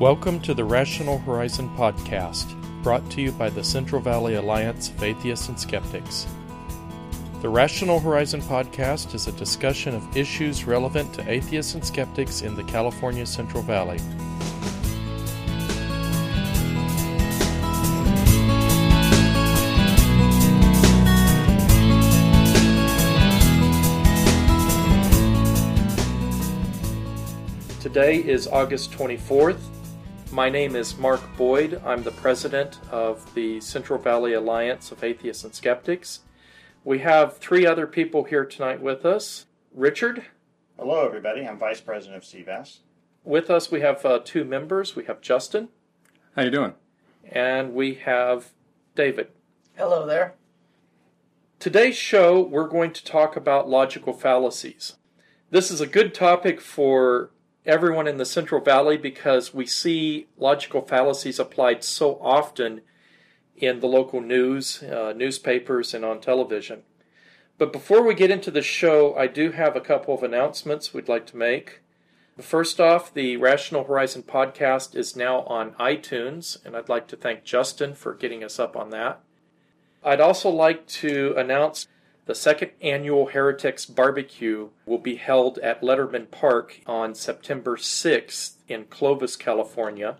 Welcome to the Rational Horizon podcast, brought to you by the Central Valley Alliance of Atheists and Skeptics. The Rational Horizon podcast is a discussion of issues relevant to atheists and skeptics in the California Central Valley. Today is August 24th. My name is Mark Boyd. I'm the president of the Central Valley Alliance of Atheists and Skeptics. We have three other people here tonight with us. Richard. Hello, everybody. I'm vice president of CVAS. With us, we have uh, two members. We have Justin. How you doing? And we have David. Hello there. Today's show, we're going to talk about logical fallacies. This is a good topic for everyone in the Central Valley because we see logical fallacies applied so often in the local news, uh, newspapers, and on television. But before we get into the show, I do have a couple of announcements we'd like to make. First off, the Rational Horizon podcast is now on iTunes, and I'd like to thank Justin for getting us up on that. I'd also like to announce the second annual Heretics Barbecue will be held at Letterman Park on September 6th in Clovis, California.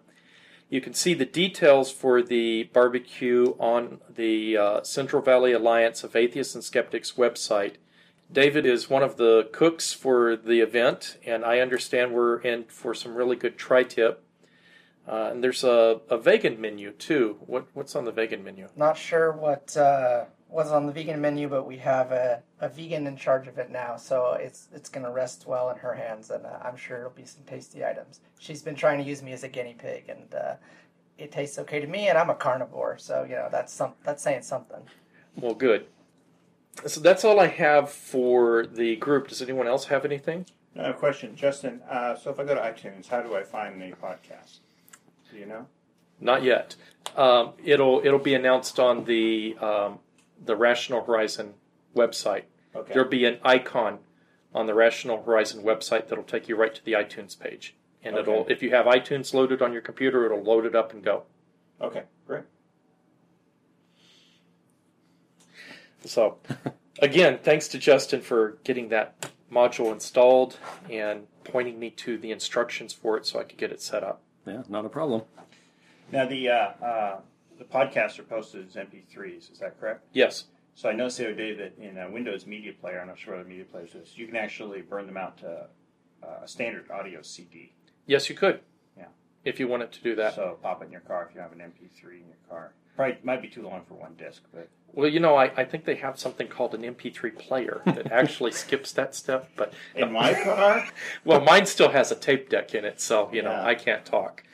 You can see the details for the barbecue on the uh, Central Valley Alliance of Atheists and Skeptics website. David is one of the cooks for the event, and I understand we're in for some really good tri tip. Uh, and there's a, a vegan menu too. What what's on the vegan menu? Not sure what uh, was on the vegan menu, but we have a, a vegan in charge of it now, so it's it's going to rest well in her hands, and uh, I'm sure it'll be some tasty items. She's been trying to use me as a guinea pig, and uh, it tastes okay to me, and I'm a carnivore, so you know that's some that's saying something. Well, good. So that's all I have for the group. Does anyone else have anything? No question, Justin. Uh, so if I go to iTunes, how do I find the podcast? Do you know? Not yet. Um, it'll it'll be announced on the um, the Rational Horizon website. Okay. There'll be an icon on the Rational Horizon website that'll take you right to the iTunes page, and Okay. it'll if you have iTunes loaded on your computer, it'll load it up and go. Okay, great. So, again, thanks to Justin for getting that module installed and pointing me to the instructions for it so I could get it set up. Yeah, not a problem. Now the uh, uh, the podcasts are posted as MP3s. Is that correct? Yes. So I noticed the other day that in a Windows Media Player, I'm not sure what a media player is, this, you can actually burn them out to uh, a standard audio CD. Yes, you could. Yeah. If you wanted to do that. So pop it in your car if you have an MP3 in your car. Probably might be too long for one disc, but Well, you know, I, I think they have something called an MP3 player that actually skips that step. But in my car, well, mine still has a tape deck in it, so you know Yeah. I can't talk.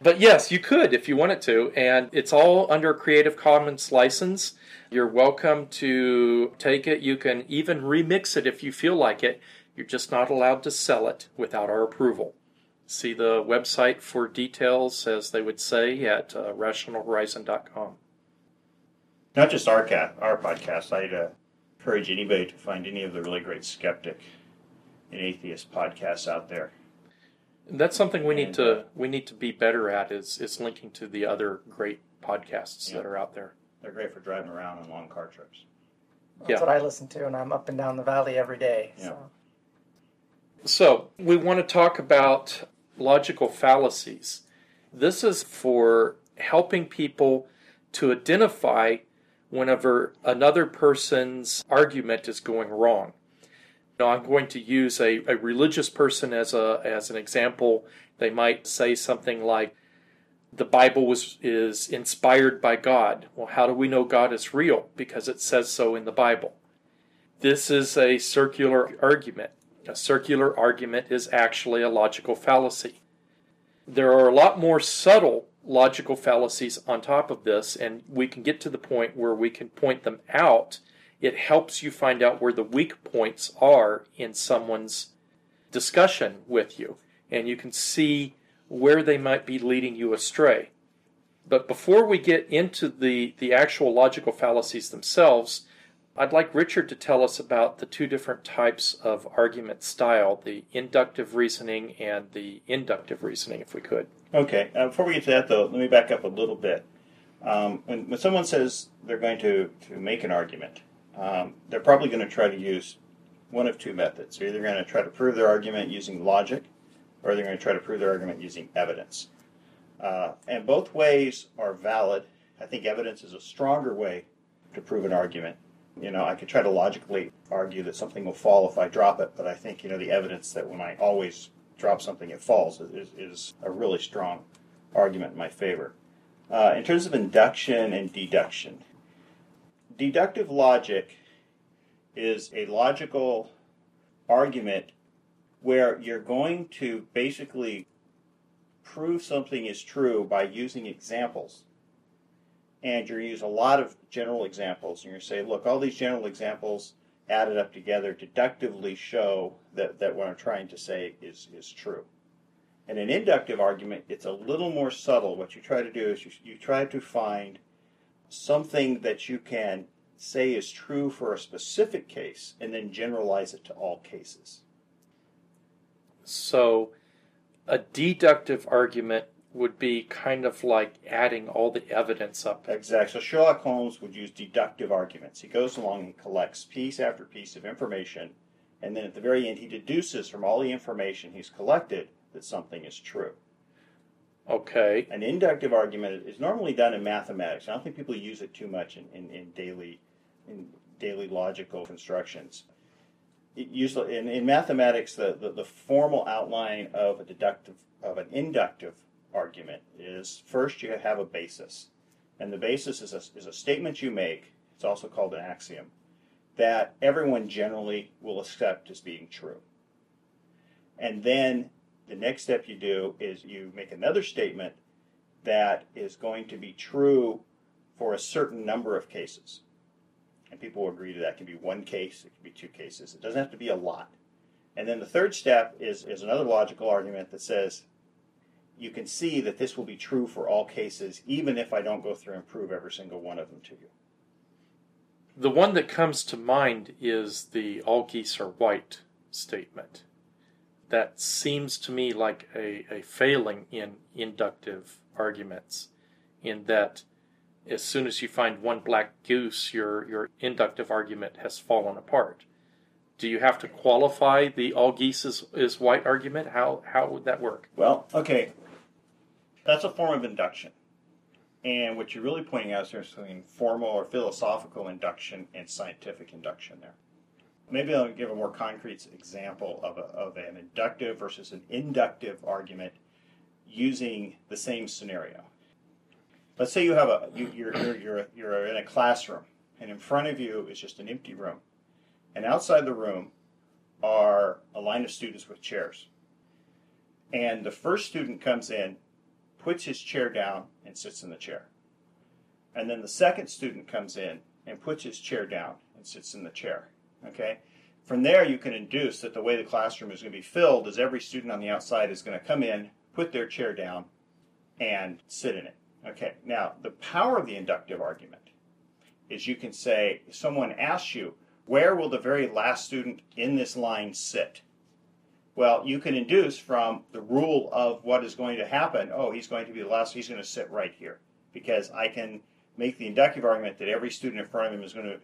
But yes, you could if you wanted to, and it's all under a Creative Commons license. You're welcome to take it. You can even remix it if you feel like it. You're just not allowed to sell it without our approval. See the website for details, as they would say, at uh, rationalhorizon.com. not just our cat, our podcast. I'd uh, encourage anybody to find any of the really great skeptic and atheist podcasts out there. That's something we need to uh, we need to be better at is is linking to the other great podcasts Yeah. that are out there. They're great for driving around on long car trips. That's Yeah. what I listen to, and I'm up and down the valley every day. Yeah. So So, we want to talk about logical fallacies. This is for helping people to identify whenever another person's argument is going wrong. Now, I'm going to use a, a religious person as a as an example. They might say something like, "The Bible was is inspired by God." Well, how do we know God is real? Because it says so in the Bible. This is a circular argument. A circular argument is actually a logical fallacy. There are a lot more subtle logical fallacies on top of this, and we can get to the point where we can point them out. It helps you find out where the weak points are in someone's discussion with you, and you can see where they might be leading you astray. But before we get into the, the actual logical fallacies themselves, I'd like Richard to tell us about the two different types of argument style the inductive reasoning and the inductive reasoning, if we could. Okay, uh, before we get to that, though, let me back up a little bit. Um, when, when someone says they're going to, to make an argument, um, they're probably going to try to use one of two methods. They're either going to try to prove their argument using logic, or they're going to try to prove their argument using evidence. Uh, and both ways are valid. I think evidence is a stronger way to prove an argument you know, I could try to logically argue that something will fall if I drop it, but I think, you know, the evidence that when I always drop something, it falls is, is a really strong argument in my favor. Uh, in terms of induction and deduction, deductive logic is a logical argument where you're going to basically prove something is true by using examples and to use a lot of general examples. And to say, look, all these general examples added up together deductively show that, that what I'm trying to say is, is true. In an inductive argument, it's a little more subtle. What you try to do is you, you try to find something that you can say is true for a specific case and then generalize it to all cases. So, a deductive argument would be kind of like adding all the evidence up. Exactly. So Sherlock Holmes would use deductive arguments. He goes along and collects piece after piece of information, and then at the very end, he deduces from all the information he's collected that something is true. Okay. An inductive argument is normally done in mathematics. I don't think people use it too much in, in, in daily in daily logical constructions. It usually in, in mathematics, the, the, the formal outline of a deductive of an inductive argument is first you have a basis. And the basis is a, is a statement you make, it's also called an axiom, that everyone generally will accept as being true. And then the next step you do is you make another statement that is going to be true for a certain number of cases. And people will agree to that. It can be one case, it can be two cases. It doesn't have to be a lot. And then the third step is, is another logical argument that says you can see that this will be true for all cases, even if I don't go through and prove every single one of them to you. The one that comes to mind is the all geese are white statement. That seems to me like a, a failing in inductive arguments, in that as soon as you find one black goose, your, your inductive argument has fallen apart. Do you have to qualify the all geese is, is white argument? How, how would that work? Well, okay, that's a form of induction. And what you're really pointing out is there's between formal or philosophical induction and scientific induction there. Maybe I'll give a more concrete example of, a, of an inductive versus an inductive argument using the same scenario. Let's say you have a you, you're, you're, you're, you're in a classroom, and in front of you is just an empty room, and outside the room are a line of students with chairs. And the first student comes in puts his chair down and sits in the chair. And then the second student comes in and puts his chair down and sits in the chair. Okay? From there, you can induce that the way the classroom is going to be filled is every student on the outside is going to come in, put their chair down, and sit in it. Okay, now the power of the inductive argument is you can say, if someone asks you, where will the very last student in this line sit? Well, you can induce from the rule of what is going to happen. Oh, he's going to be the last. He's going to sit right here because I can make the inductive argument that every student in front of him is going to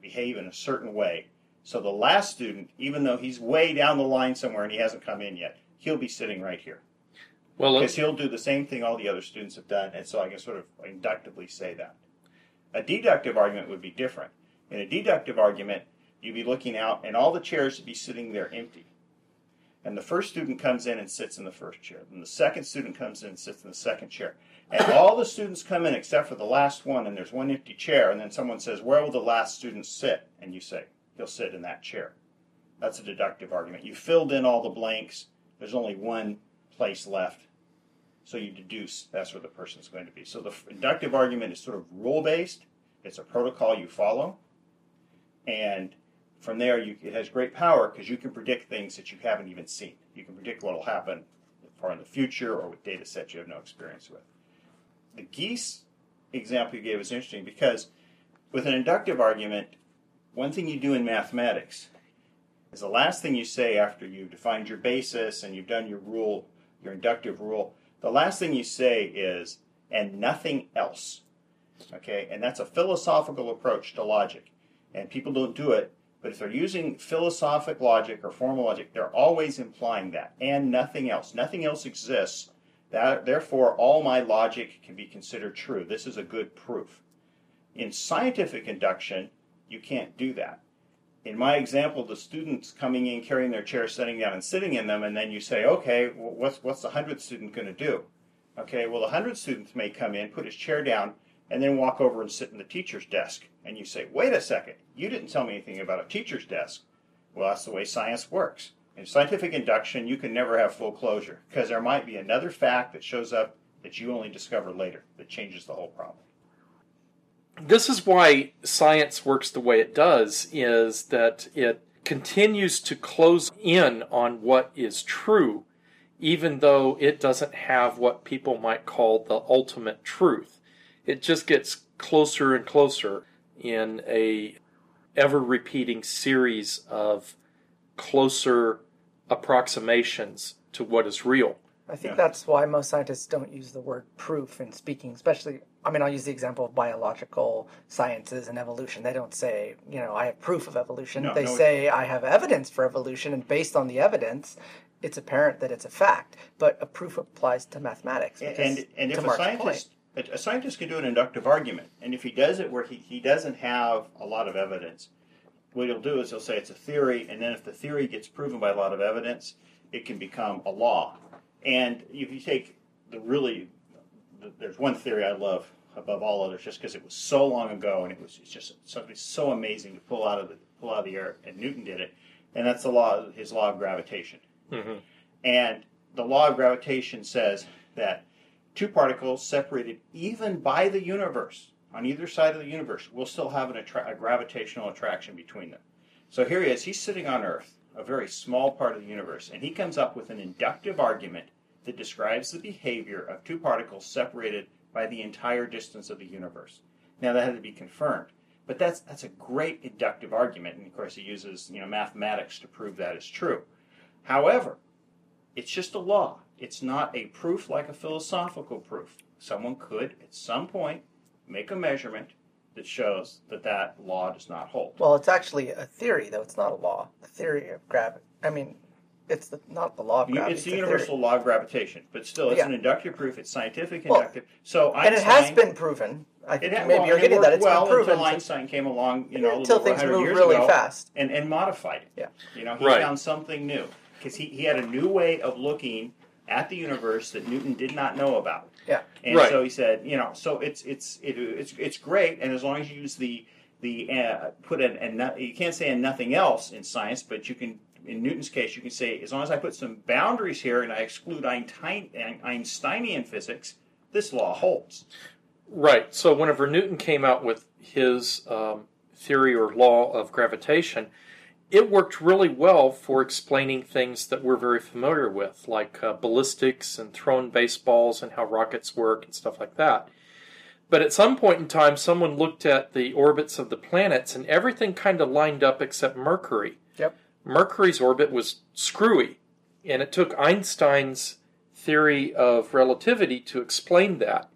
behave in a certain way. So the last student, even though he's way down the line somewhere and he hasn't come in yet, he'll be sitting right here. Well, uh, because he'll do the same thing all the other students have done, and so I can sort of inductively say that. A deductive argument would be different. In a deductive argument, you'd be looking out, and all the chairs would be sitting there empty and the first student comes in and sits in the first chair. And the second student comes in and sits in the second chair. And all the students come in except for the last one, and there's one empty chair. And then someone says, Where will the last student sit? And you say, He'll sit in that chair. That's a deductive argument. You filled in all the blanks, there's only one place left. So you deduce that's where the person's going to be. So the inductive argument is sort of rule based, it's a protocol you follow. And from there, you, it has great power because you can predict things that you haven't even seen. You can predict what will happen far in the future or with data sets you have no experience with. The geese example you gave is interesting because with an inductive argument, one thing you do in mathematics is the last thing you say after you've defined your basis and you've done your rule, your inductive rule, the last thing you say is, and nothing else. Okay, and that's a philosophical approach to logic. And people don't do it, but if they're using philosophic logic or formal logic, they're always implying that, and nothing else. Nothing else exists. That, therefore, all my logic can be considered true. This is a good proof. In scientific induction, you can't do that. In my example, the students coming in, carrying their chairs, sitting down, and sitting in them, and then you say, okay, what's, what's the 100th student going to do? Okay, well, the 100th student may come in, put his chair down, and then walk over and sit in the teacher's desk. And you say, wait a second, you didn't tell me anything about a teacher's desk. Well, that's the way science works. In scientific induction, you can never have full closure because there might be another fact that shows up that you only discover later that changes the whole problem. This is why science works the way it does is that it continues to close in on what is true even though it doesn't have what people might call the ultimate truth. It just gets closer and closer in a ever repeating series of closer approximations to what is real. I think Yeah. that's why most scientists don't use the word proof in speaking, especially. I mean, I'll use the example of biological sciences and evolution. They don't say, you know, I have proof of evolution. No, they no. say, I have evidence for evolution, and based on the evidence, it's apparent that it's a fact. But a proof applies to mathematics. And, because, and, and to if a scientist, a, a scientist can do an inductive argument, and if he does it where he, he doesn't have a lot of evidence, what he'll do is he'll say it's a theory, and then if the theory gets proven by a lot of evidence, it can become a law. And if you take the really, there's one theory I love above all others, just because it was so long ago, and it was it's just something so amazing to pull out of the pull out of the air, and Newton did it, and that's the law, his law of gravitation. Mm-hmm. And the law of gravitation says that two particles separated even by the universe, on either side of the universe, will still have an attra- a gravitational attraction between them. So here he is, he's sitting on Earth, a very small part of the universe, and he comes up with an inductive argument that describes the behavior of two particles separated by the entire distance of the universe. Now that had to be confirmed. But that's that's a great inductive argument, and of course he uses you know mathematics to prove that is true. However, it's just a law. It's not a proof like a philosophical proof. Someone could, at some point, make a measurement that shows that that law does not hold. Well, it's actually a theory, though. It's not a law. The theory of gravity. I mean, it's the, not the law of gravity. it's the a theory. universal law of gravitation, but still, it's Yeah. an inductive proof. It's scientific Well, inductive. so And it has been proven. I think had, maybe well, you're getting that. worked It's well been proven. until Einstein came along, you know, until little things 100 move really ago, fast. and, and modified it. Yeah. You know, he Right. found something new because he, he had a new way of looking at the universe that Newton did not know about. Yeah. And Right. so he said, you know, so it's it's it, it's it's great, and as long as you use the the uh, put an and you can't say and nothing else in science, but you can. In Newton's case, you can say as long as I put some boundaries here and I exclude Einstein, Einsteinian physics, this law holds. Right. So whenever Newton came out with his um, theory or law of gravitation, it worked really well for explaining things that we're very familiar with, like uh, ballistics and thrown baseballs and how rockets work and stuff like that. But at some point in time, someone looked at the orbits of the planets and everything kind of lined up except Mercury. Mercury's orbit was screwy, and it took Einstein's theory of relativity to explain that.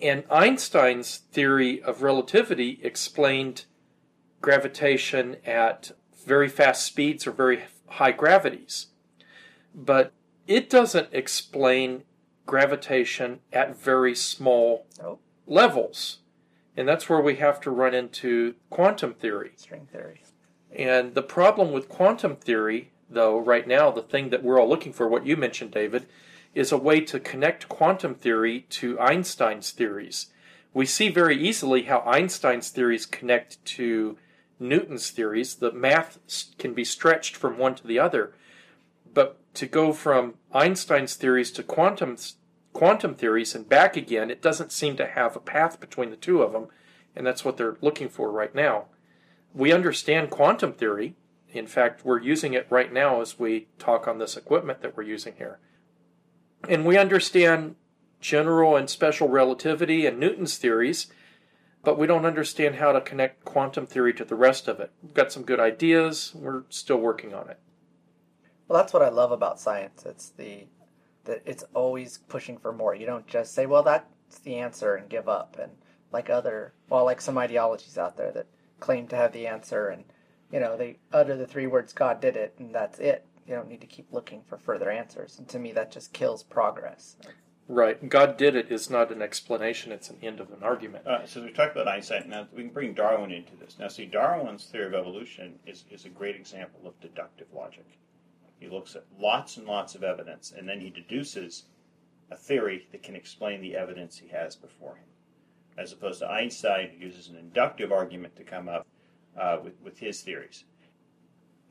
And Einstein's theory of relativity explained gravitation at very fast speeds or very high gravities. But it doesn't explain gravitation at very small Nope. levels. And that's where we have to run into quantum theory. String theory. And the problem with quantum theory, though, right now, the thing that we're all looking for, what you mentioned, David, is a way to connect quantum theory to Einstein's theories. We see very easily how Einstein's theories connect to Newton's theories. The math can be stretched from one to the other. But to go from Einstein's theories to quantum, quantum theories and back again, it doesn't seem to have a path between the two of them. And that's what they're looking for right now we understand quantum theory. In fact, we're using it right now as we talk on this equipment that we're using here. And we understand general and special relativity and Newton's theories, but we don't understand how to connect quantum theory to the rest of it. We've got some good ideas, we're still working on it. Well, that's what I love about science. It's the that it's always pushing for more. You don't just say, "Well, that's the answer," and give up. And like other, well, like some ideologies out there that claim to have the answer, and you know, they utter the three words, "God did it," and that's it. You don't need to keep looking for further answers. And to me, that just kills progress. Right. God did it is not an explanation, it's an end of an argument. Uh, so we talked about Einstein. Now we can bring Darwin into this. Now, see, Darwin's theory of evolution is, is a great example of deductive logic. He looks at lots and lots of evidence, and then he deduces a theory that can explain the evidence he has before him, as opposed to Einstein, who uses an inductive argument to come up uh, with, with his theories.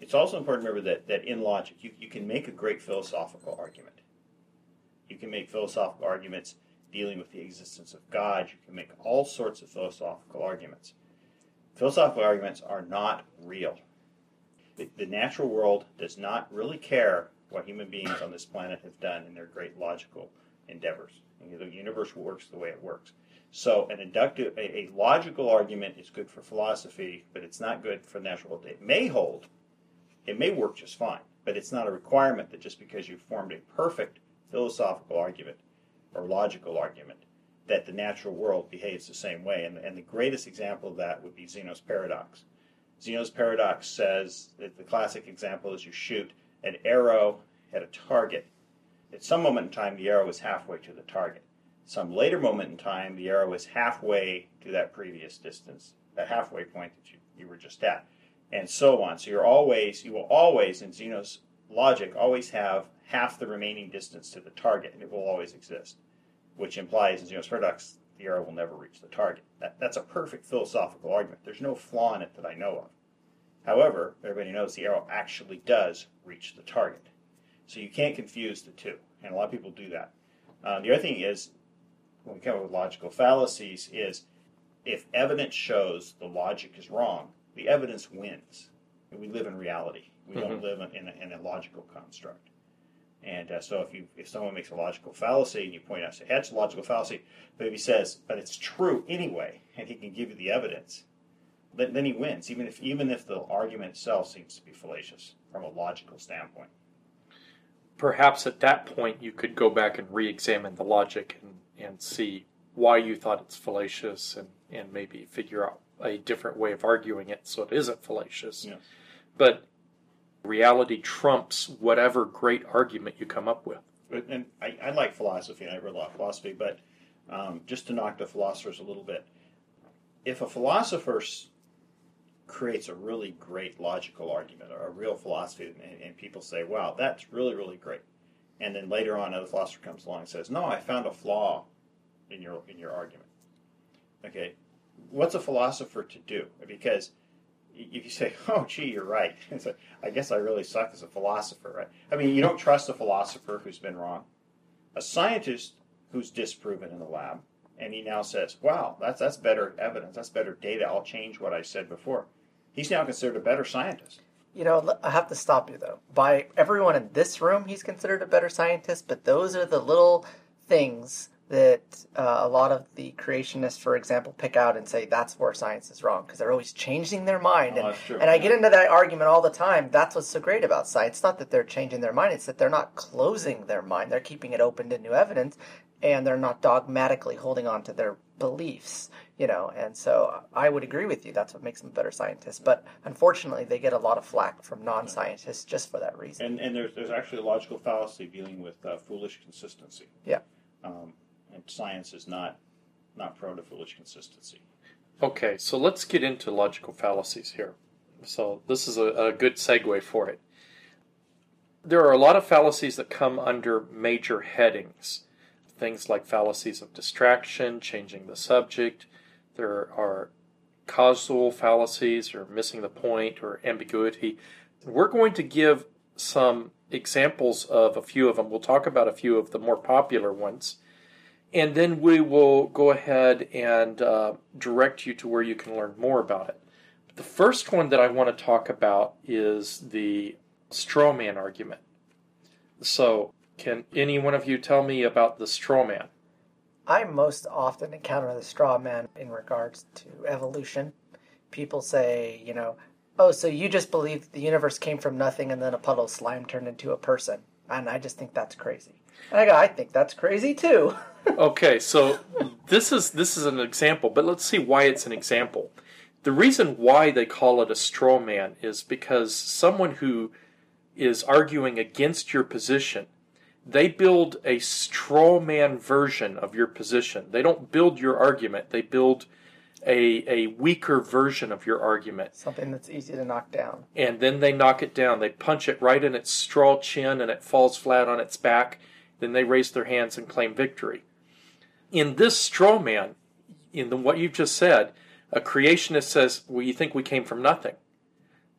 It's also important to remember that, that in logic, you, you can make a great philosophical argument. You can make philosophical arguments dealing with the existence of God. You can make all sorts of philosophical arguments. Philosophical arguments are not real. The, the natural world does not really care what human beings on this planet have done in their great logical endeavors. The universe works the way it works. So, an inductive, a, a logical argument is good for philosophy, but it's not good for natural world. It may hold, it may work just fine, but it's not a requirement that just because you've formed a perfect philosophical argument or logical argument that the natural world behaves the same way. And, and the greatest example of that would be Zeno's paradox. Zeno's paradox says that the classic example is you shoot an arrow at a target. At some moment in time, the arrow is halfway to the target. Some later moment in time, the arrow is halfway to that previous distance, that halfway point that you, you were just at, and so on. So you're always, you will always, in Zeno's logic, always have half the remaining distance to the target, and it will always exist, which implies in Zeno's paradox, the arrow will never reach the target. That, that's a perfect philosophical argument. There's no flaw in it that I know of. However, everybody knows the arrow actually does reach the target. So you can't confuse the two, and a lot of people do that. Uh, the other thing is, when we come up with logical fallacies, is if evidence shows the logic is wrong, the evidence wins. We live in reality. We don't Mhm. live in a, in a logical construct. And uh, so if you if someone makes a logical fallacy and you point out, say, that's a logical fallacy, but if he says, but it's true anyway, and he can give you the evidence, then, then he wins, even if even if the argument itself seems to be fallacious from a logical standpoint. Perhaps at that point you could go back and re examine the logic and, and see why you thought it's fallacious and, and maybe figure out a different way of arguing it so it isn't fallacious. Yeah. But reality trumps whatever great argument you come up with. And I, I like philosophy, and I read a lot of philosophy, but um, just to knock the philosophers a little bit, if a philosopher creates a really great logical argument or a real philosophy, and, and people say, wow, that's really, really great. And then later on, another philosopher comes along and says, no, I found a flaw in your, in your argument. Okay, what's a philosopher to do? Because if you say, "Oh, gee, you're right," like, I guess I really suck as a philosopher, right? I mean, you don't trust a philosopher who's been wrong, a scientist who's disproven in the lab, and he now says, "Wow, that's that's better evidence, that's better data. I'll change what I said before." He's now considered a better scientist. You know, I have to stop you though. By everyone in this room, he's considered a better scientist, but those are the little things that uh, a lot of the creationists, for example, pick out and say that's where science is wrong because they're always changing their mind. Oh, and, true. and I get into that argument all the time. That's what's so great about science. It's not that they're changing their mind, it's that they're not closing their mind. They're keeping it open to new evidence and they're not dogmatically holding on to their beliefs, you know. And so I would agree with you. That's what makes them better scientists. But unfortunately, they get a lot of flack from non scientists just for that reason. And and there's there's actually a logical fallacy dealing with uh, foolish consistency. Yeah. Um, and science is not not prone to foolish consistency. Okay, so let's get into logical fallacies here. So this is a, a good segue for it. There are a lot of fallacies that come under major headings. Things like fallacies of distraction, changing the subject. There are causal fallacies or missing the point or ambiguity. We're going to give some examples of a few of them. We'll talk about a few of the more popular ones. And then we will go ahead and uh, direct you to where you can learn more about it. The first one that I want to talk about is the straw man argument. So, can any one of you tell me about the straw man? I most often encounter the straw man in regards to evolution. People say, you know, oh, so you just believe the universe came from nothing and then a puddle of slime turned into a person. And I just think that's crazy. And I go, I think that's crazy too. Okay, so this is this is an example, but let's see why it's an example. The reason why they call it a straw man is because someone who is arguing against your position, they build a straw man version of your position. They don't build your argument, they build a, a weaker version of your argument. Something that's easy to knock down. And then they knock it down. They punch it right in its straw chin and it falls flat on its back. Then they raise their hands and claim victory. In this straw man, in the, what you've just said, a creationist says, Well, you think we came from nothing.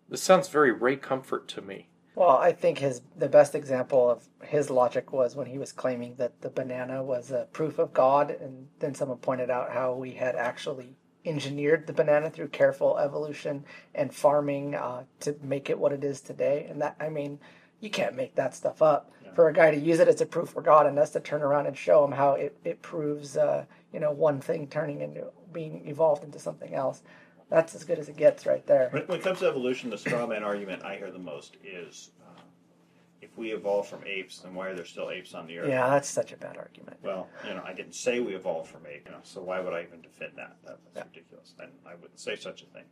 This sounds very Ray Comfort to me. Well, I think his the best example of his logic was when he was claiming that the banana was a proof of God, and then someone pointed out how we had actually engineered the banana through careful evolution and farming uh, to make it what it is today. And that, I mean, you can't make that stuff up. For a guy to use it as a proof for God and us to turn around and show him how it, it proves, uh, you know, one thing turning into being evolved into something else. That's as good as it gets right there. When, when it comes to evolution, the straw man argument I hear the most is uh, if we evolved from apes, then why are there still apes on the earth? Yeah, that's such a bad argument. Well, you know, I didn't say we evolved from apes, you know, so why would I even defend that? that that's Yeah. ridiculous. And I wouldn't say such a thing.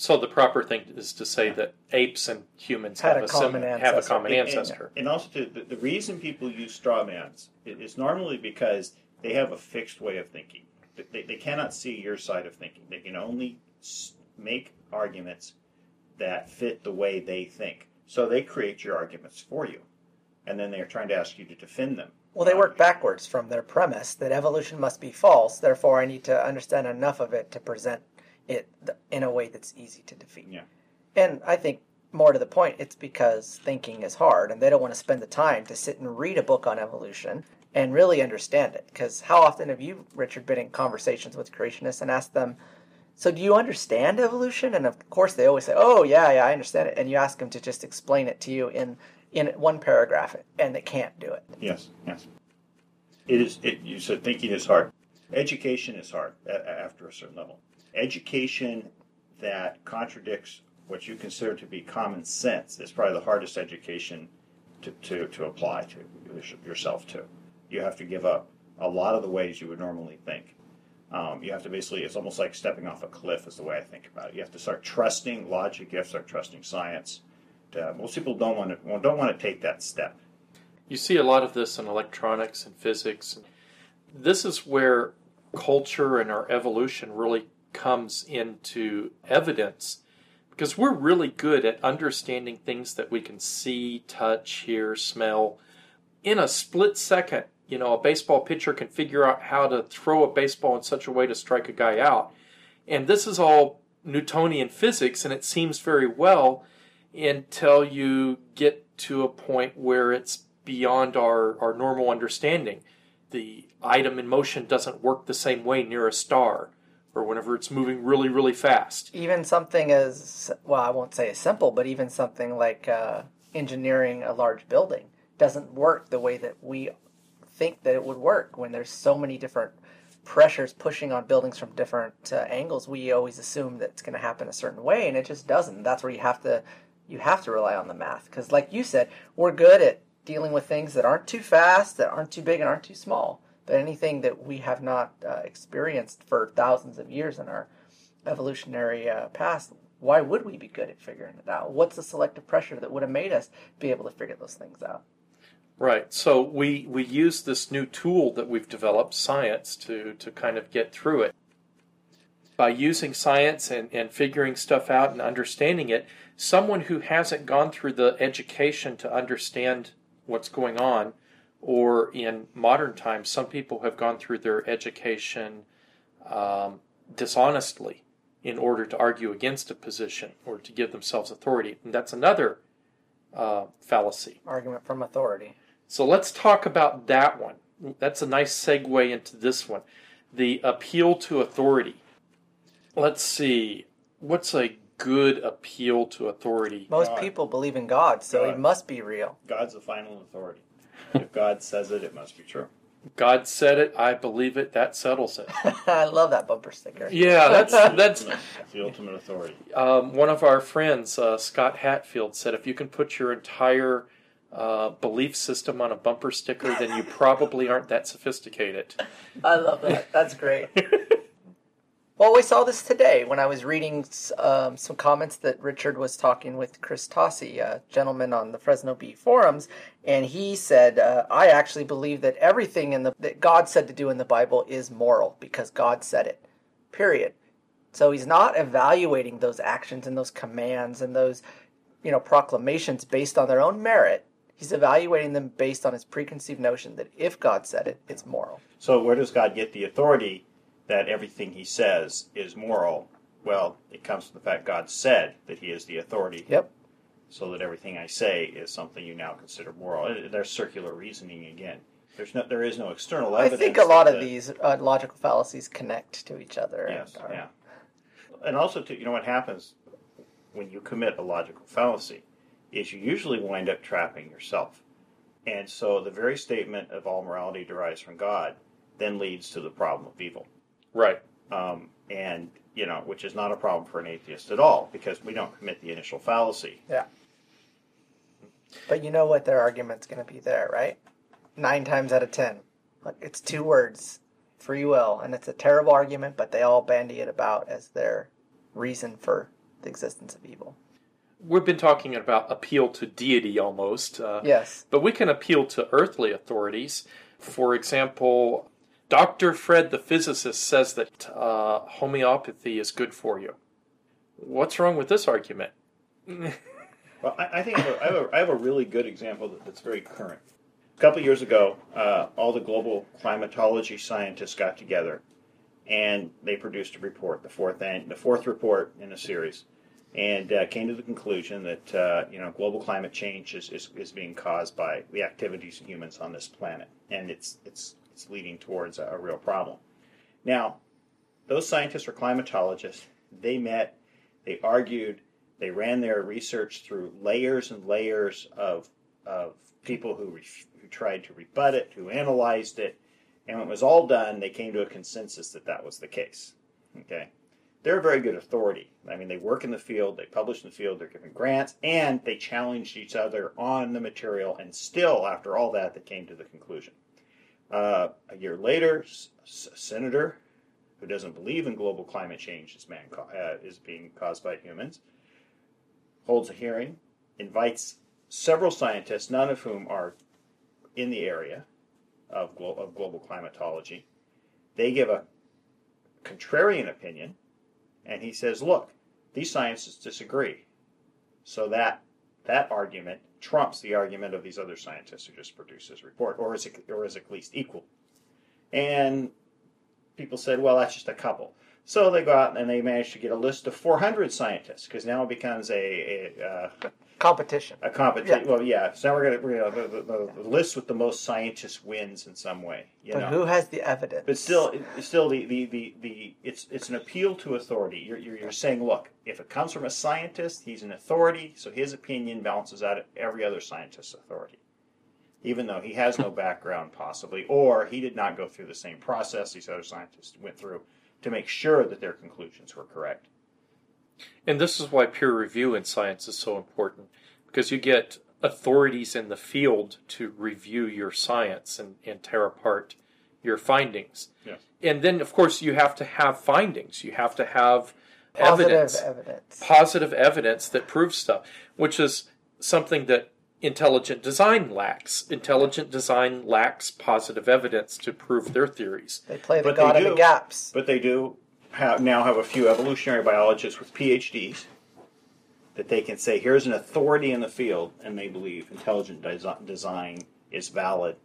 So the proper thing is to say that apes and humans Had have a sim- common have a ancestor. common And- ancestor. And, also, too, the, the reason people use straw mans is normally because they have a fixed way of thinking. They- They, they cannot see your side of thinking. They can only make arguments that fit the way they think. So they create your arguments for you. And then they're trying to ask you to defend them. Well, they work backwards from their premise that evolution must be false, therefore, I need to understand enough of it to present it in a way that's easy to defeat. Yeah. And I think, more to the point, it's because thinking is hard and they don't want to spend the time to sit and read a book on evolution and really understand it. Because how often have you, Richard, been in conversations with creationists and asked them, so do you understand evolution? And of course, they always say, "Oh yeah, yeah, I understand it." And you ask them to just explain it to you in in one paragraph, and they can't do it. Yes, yes. It is. It, you said thinking is hard. Education is hard a- after a certain level. Education that contradicts what you consider to be common sense is probably the hardest education to, to, to apply to yourself to. You have to give up a lot of the ways you would normally think. Um, you have to basically, it's almost like stepping off a cliff, is the way I think about it. You have to start trusting logic, you have to start trusting science. Most people don't want to don't want to take that step. You see a lot of this in electronics and physics. This is where culture and our evolution really comes into evidence because we're really good at understanding things that we can see, touch, hear, smell in a split second. You know, a baseball pitcher can figure out how to throw a baseball in such a way to strike a guy out. And this is all Newtonian physics, and it seems very well until you get to a point where it's beyond our, our normal understanding. The item in motion doesn't work the same way near a star or whenever it's moving really, really fast. even something as well i won't say as simple but even something like uh, engineering a large building doesn't work the way that we think that it would work when there's so many different pressures pushing on buildings from different uh, angles. We always assume that it's going to happen a certain way and it just doesn't. That's where you have to you have to rely on the math because like you said we're good at dealing with things that aren't too fast that aren't too big and aren't too small but anything that we have not uh, experienced for thousands of years in our evolutionary uh, past, why would we be good at figuring it out? What's the selective pressure that would have made us be able to figure those things out? Right. So we, we use this new tool that we've developed, science, to, to kind of get through it. By using science and, and figuring stuff out and understanding it, someone who hasn't gone through the education to understand what's going on, or in modern times, some people have gone through their education um, dishonestly in order to argue against a position or to give themselves authority. And that's another uh, fallacy. Argument from authority. So let's talk about that one. That's a nice segue into this one. The appeal to authority. Let's see. What's a good appeal to authority? Most God. people believe in God, so he God. must be real. God's the final authority. If God says it, it must be true. God said it, I believe it, that settles it. I love that bumper sticker. Yeah, that's that's That's the ultimate authority. um, one of our friends, uh, Scott Hatfield, said if you can put your entire uh, belief system on a bumper sticker, then you probably aren't that sophisticated. I love that. That's great. Well, we saw this today when I was reading um, some comments that Richard was talking with Chris Tossi, a gentleman on the Fresno Bee forums, and he said, uh, "I actually believe that everything in the that God said to do in the Bible is moral because God said it. Period." So he's not evaluating those actions and those commands and those, you know, proclamations based on their own merit. He's evaluating them based on his preconceived notion that if God said it, it's moral. So where does God get the authority that everything He says is moral? Well, it comes from the fact God said that He is the authority. Yep. So that everything I say is something you now consider moral. Uh, There's circular reasoning again. There's no, there is no external evidence. I think a lot of the- these uh, logical fallacies connect to each other. Yes, and are- yeah. And also, too, you know what happens when you commit a logical fallacy is you usually wind up trapping yourself. And so the very statement of all morality derives from God then leads to the problem of evil. Right. Um, and, you know, which is not a problem for an atheist at all because we don't commit the initial fallacy. Yeah. But you know what their argument's going to be there, right? Nine times out of ten. Look, it's two words free will. And it's a terrible argument, but they all bandy it about as their reason for the existence of evil. We've been talking about appeal to deity almost. Uh, Yes. But we can appeal to earthly authorities. For example, Dr. Fred the physicist says that uh, homeopathy is good for you. What's wrong with this argument? Well, I, I think I have, a, I, have a, I have a really good example that, that's very current. A couple years ago, uh, all the global climatology scientists got together, and they produced a report, the fourth an, the fourth report in a series, and uh, came to the conclusion that uh, you know global climate change is, is, is being caused by the activities of humans on this planet, and it's it's it's leading towards a, a real problem. Now, those scientists are climatologists. They met, they argued, they ran their research through layers and layers of, of people who, re- who tried to rebut it, who analyzed it, and when it was all done, they came to a consensus that that was the case. Okay, they're a very good authority. I mean, they work in the field, they publish in the field, they're given grants, and they challenged each other on the material. And still, after all that, they came to the conclusion. Uh, a year later, a senator who doesn't believe in global climate change is, man, uh, is being caused by humans holds a hearing, invites several scientists, none of whom are in the area of, glo- of global climatology. They give a contrarian opinion, and he says, "Look, these scientists disagree." So that that argument trumps the argument of these other scientists who just produced this report, or is it, or is at least equal? And people said, "Well, that's just a couple." So they go out and they manage to get a list of 400 scientists because now it becomes a a, uh, Competition. a competition. Yeah. Well, yeah. So now we're gonna, we're gonna the, the, the list with the most scientists wins in some way. You But know. who has the evidence? But still, it's still the, the, the, the it's it's an appeal to authority. You're, you're, you're saying, look, if it comes from a scientist, he's an authority, so his opinion balances out every other scientist's authority, even though he has no background possibly, or he did not go through the same process these other scientists went through to make sure that their conclusions were correct. And this is why peer review in science is so important because you get authorities in the field to review your science and, and tear apart your findings. Yes. And then, of course, you have to have findings. You have to have Positive evidence, evidence. positive evidence that proves stuff, which is something that intelligent design lacks. Intelligent design lacks positive evidence to prove their theories. They play the But god of the gaps. But they do have, now have a few evolutionary biologists with PhDs that they can say, here's an authority in the field, and they believe intelligent desi- design is valid.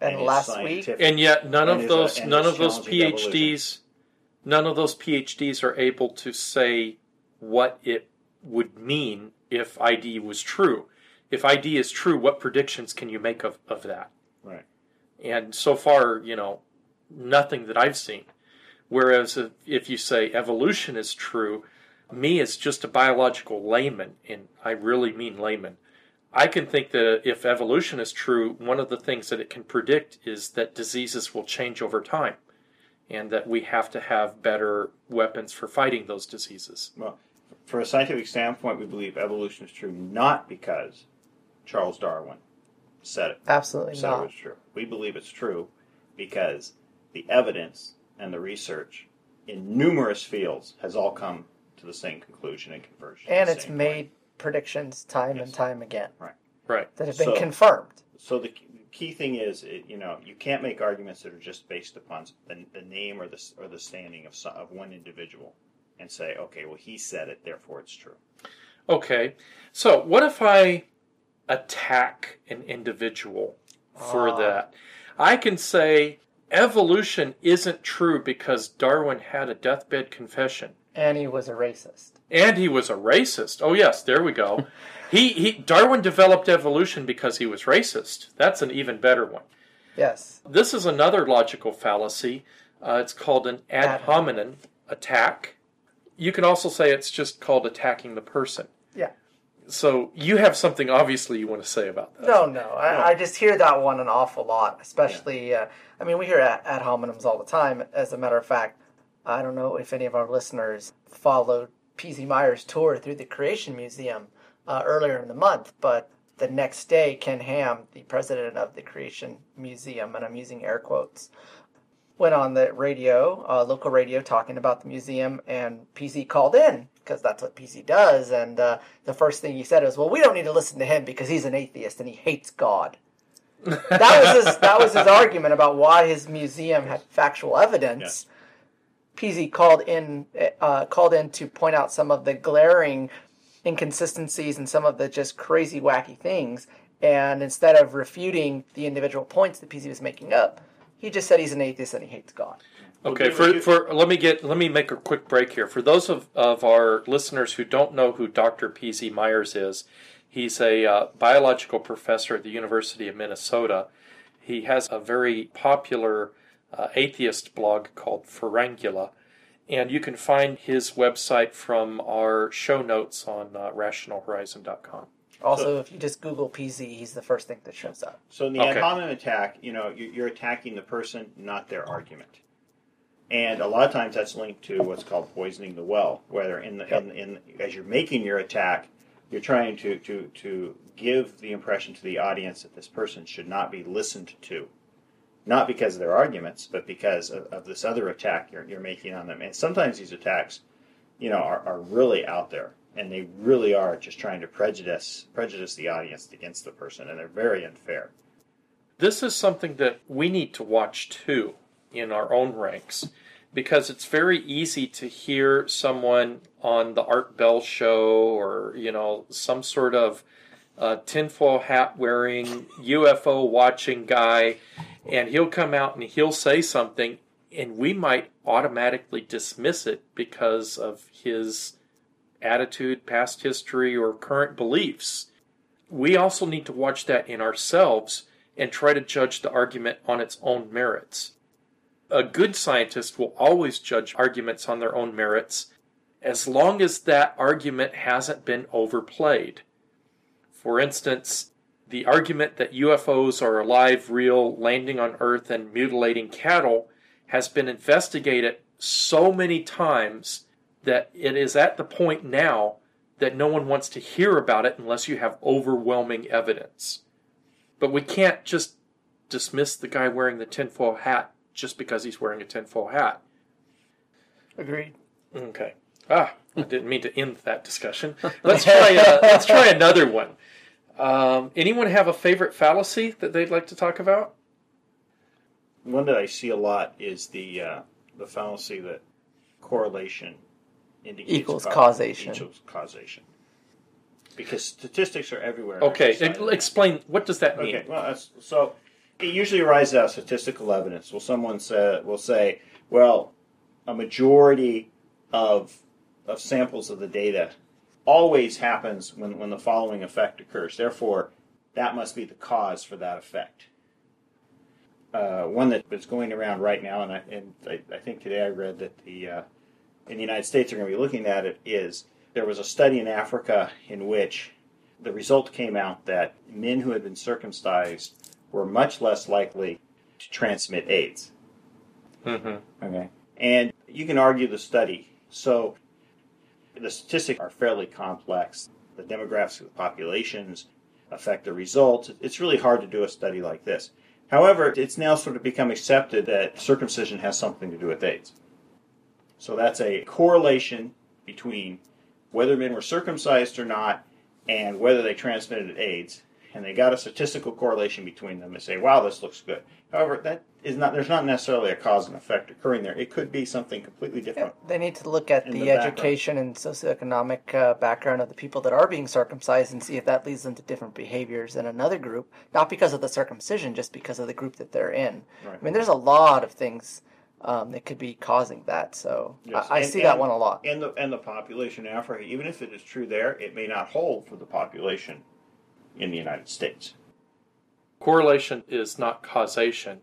And is last week, scientific. And yet, none And of is a- those none of those challenging PhDs, none of those PhDs are able to say what it would mean if ID was true. If ID is true, what predictions can you make of, of that? Right. And so far, you know, nothing that I've seen. Whereas if, if you say evolution is true, me as just a biological layman, and I really mean layman, I can think that if evolution is true, one of the things that it can predict is that diseases will change over time and that we have to have better weapons for fighting those diseases. Well, from a scientific standpoint, we believe evolution is true not because Charles Darwin said it. Absolutely said it was true. We believe it's true because the evidence and the research in numerous fields has all come to the same conclusion and conversion. And it's made point. predictions time and time again Right. Right. that have been So- confirmed. So the key thing is, it, you know, you can't make arguments that are just based upon the, the name or the or the standing of some, of one individual, and say, okay, well, he said it, therefore it's true. Okay. So, what if I attack an individual for Ah. that? I can say evolution isn't true because Darwin had a deathbed confession. And he was a racist. And he was a racist. Oh yes, there we go. he he Darwin developed evolution because he was racist. That's an even better one. Yes. This is another logical fallacy. Uh, it's called an ad Ad hominem attack. You can also say it's just called attacking the person. Yeah. So you have something obviously you want to say about that. No, no. I, I just hear that one an awful lot, especially. Uh, I mean, we hear ad, ad hominems all the time. As a matter of fact, I don't know if any of our listeners followed P.Z. Myers' tour through the Creation Museum uh, earlier in the month, but the next day, Ken Ham, the president of the Creation Museum, and I'm using air quotes, went on the radio, uh, local radio, talking about the museum, and PZ called in because that's what PZ does. And uh, the first thing he said was, "Well, we don't need to listen to him because he's an atheist and he hates God." that was his that was his argument about why his museum had factual evidence. PZ called in uh, called in to point out some of the glaring inconsistencies and some of the just crazy wacky things. And instead of refuting the individual points that PZ was making up, he just said he's an atheist and he hates God. Okay, for, for let me get let me make a quick break here. For those of, of our listeners who don't know who Dr. P.Z. Myers is, he's a uh, biological professor at the University of Minnesota. He has a very popular uh, atheist blog called Pharyngula, and you can find his website from our show notes on uh, rationalhorizon.com. Also, if you just Google PZ, he's the first thing that shows up. So in the Okay. ad hominem attack, you know, you- you're attacking the person, not their argument. And a lot of times that's linked to what's called poisoning the well, whether in the in, in as you're making your attack, you're trying to, to to give the impression to the audience that this person should not be listened to, not because of their arguments, but because of, of this other attack you're, you're making on them. And sometimes these attacks, you know, are, are really out there, and they really are just trying to prejudice prejudice the audience against the person, and they're very unfair. This is something that we need to watch too in our own ranks because it's very easy to hear someone on the Art Bell show or, you know, some sort of uh, tinfoil hat wearing, UFO watching guy, and he'll come out and he'll say something, and we might automatically dismiss it because of his attitude, past history, or current beliefs. We also need to watch that in ourselves and try to judge the argument on its own merits. A good scientist will always judge arguments on their own merits as long as that argument hasn't been overplayed. For instance, the argument that UFOs are alive, real, landing on Earth, and mutilating cattle has been investigated so many times that it is at the point now that no one wants to hear about it unless you have overwhelming evidence. But we can't just dismiss the guy wearing the tinfoil hat just because he's wearing a tinfoil hat. Agreed. Okay. Ah, I didn't mean to end that discussion. Let's try. Uh, let's try another one. Um, anyone have a favorite fallacy that they'd like to talk about? One that I see a lot is the uh, the fallacy that correlation indicates Equals cau- causation. Equals causation. Because statistics are everywhere. Okay, our society. ex- explain what does that mean? Okay, well, that's, so it usually arises out of statistical evidence. Well, someone say, will say, well, a majority of of samples of the data always happens when, when the following effect occurs. Therefore, that must be the cause for that effect. Uh, one that is going around right now, and I, and I, I think today I read that the uh, in the United States are going to be looking at it is there was a study in Africa in which the result came out that men who had been circumcised were much less likely to transmit AIDS. Mm-hmm. Okay. And you can argue the study. So the statistics are fairly complex. The demographics of the populations affect the results. It's really hard to do a study like this. However, it's now sort of become accepted that circumcision has something to do with AIDS. So that's a correlation between whether men were circumcised or not and whether they transmitted AIDS. And they got a statistical correlation between them and say, wow, this looks good. However, that is not there's not necessarily a cause and effect occurring there. It could be something completely different. They need to look at the, the education and socioeconomic uh, background of the people that are being circumcised and see if that leads them to different behaviors in another group, not because of the circumcision, just because of the group that they're in. Right. I mean, there's a lot of things um, that could be causing that. So Yes, I, I and- see that one a lot. And the and the population in Africa, even if it is true there, it may not hold for the population in the United States. Correlation is not causation.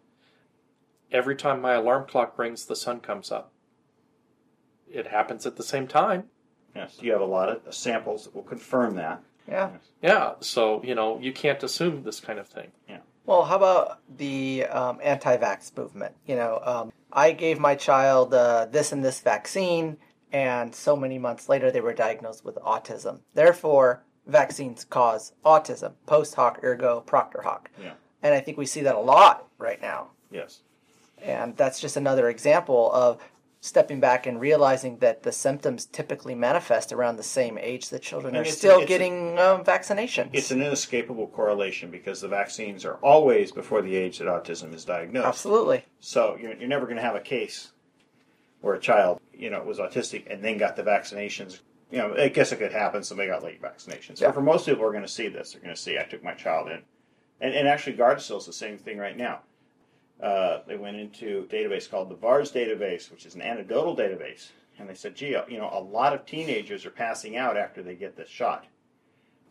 Every time my alarm clock rings, the sun comes up. It happens at the same time. Yes, you have a lot of samples that will confirm that. Yeah. Yeah, so, you know, you can't assume this kind of thing. Yeah. Well, how about the um, anti-vax movement? You know, um, I gave my child uh, this and this vaccine, and so many months later they were diagnosed with autism. Therefore, vaccines cause autism. Post hoc ergo propter hoc. Yeah. And I think we see that a lot right now. Yes. And that's just another example of stepping back and realizing that the symptoms typically manifest around the same age that children And are still it's a- getting um, vaccinations. It's an inescapable correlation because the vaccines are always before the age that autism is diagnosed. Absolutely. So you're, you're never going to have a case where a child, you know, was autistic and then got the vaccinations. You know, I guess it could happen. Somebody got late vaccinations. Yeah. But for most people, are going to see this. They're going to see I took my child in, and and actually Gardasil is the same thing right now. Uh, they went into a database called the VAERS database, which is an anecdotal database, and they said, gee, you know, a lot of teenagers are passing out after they get this shot.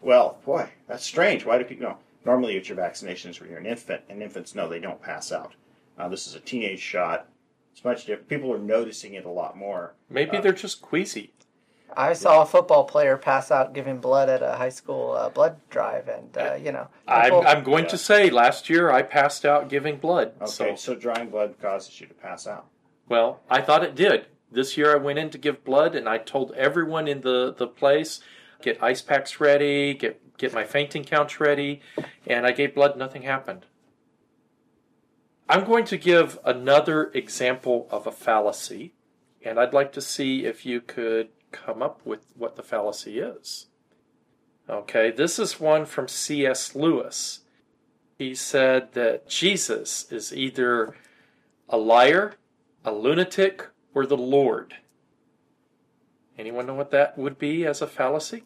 Well, boy, that's strange. Why do people, you know, normally you get your vaccinations when you're an infant, and infants know they don't pass out. Uh, this is a teenage shot. It's much different. People are noticing it a lot more. Maybe Uh, they're just queasy. I saw a football player pass out giving blood at a high school uh, blood drive, and uh, you know, I'm, I'm going Yeah. to say last year I passed out giving blood. Okay, So, so drawing blood causes you to pass out. well, I thought it did. This year I went in to give blood and I told everyone in the, the place, get ice packs ready, get, get my fainting couch ready, and I gave blood, nothing happened. I'm going to give another example of a fallacy, and I'd like to see if you could come up with what the fallacy is. Okay, this is one from C.S. Lewis. He said that Jesus is either a liar, a lunatic, or the Lord. Anyone know what that would be as a fallacy?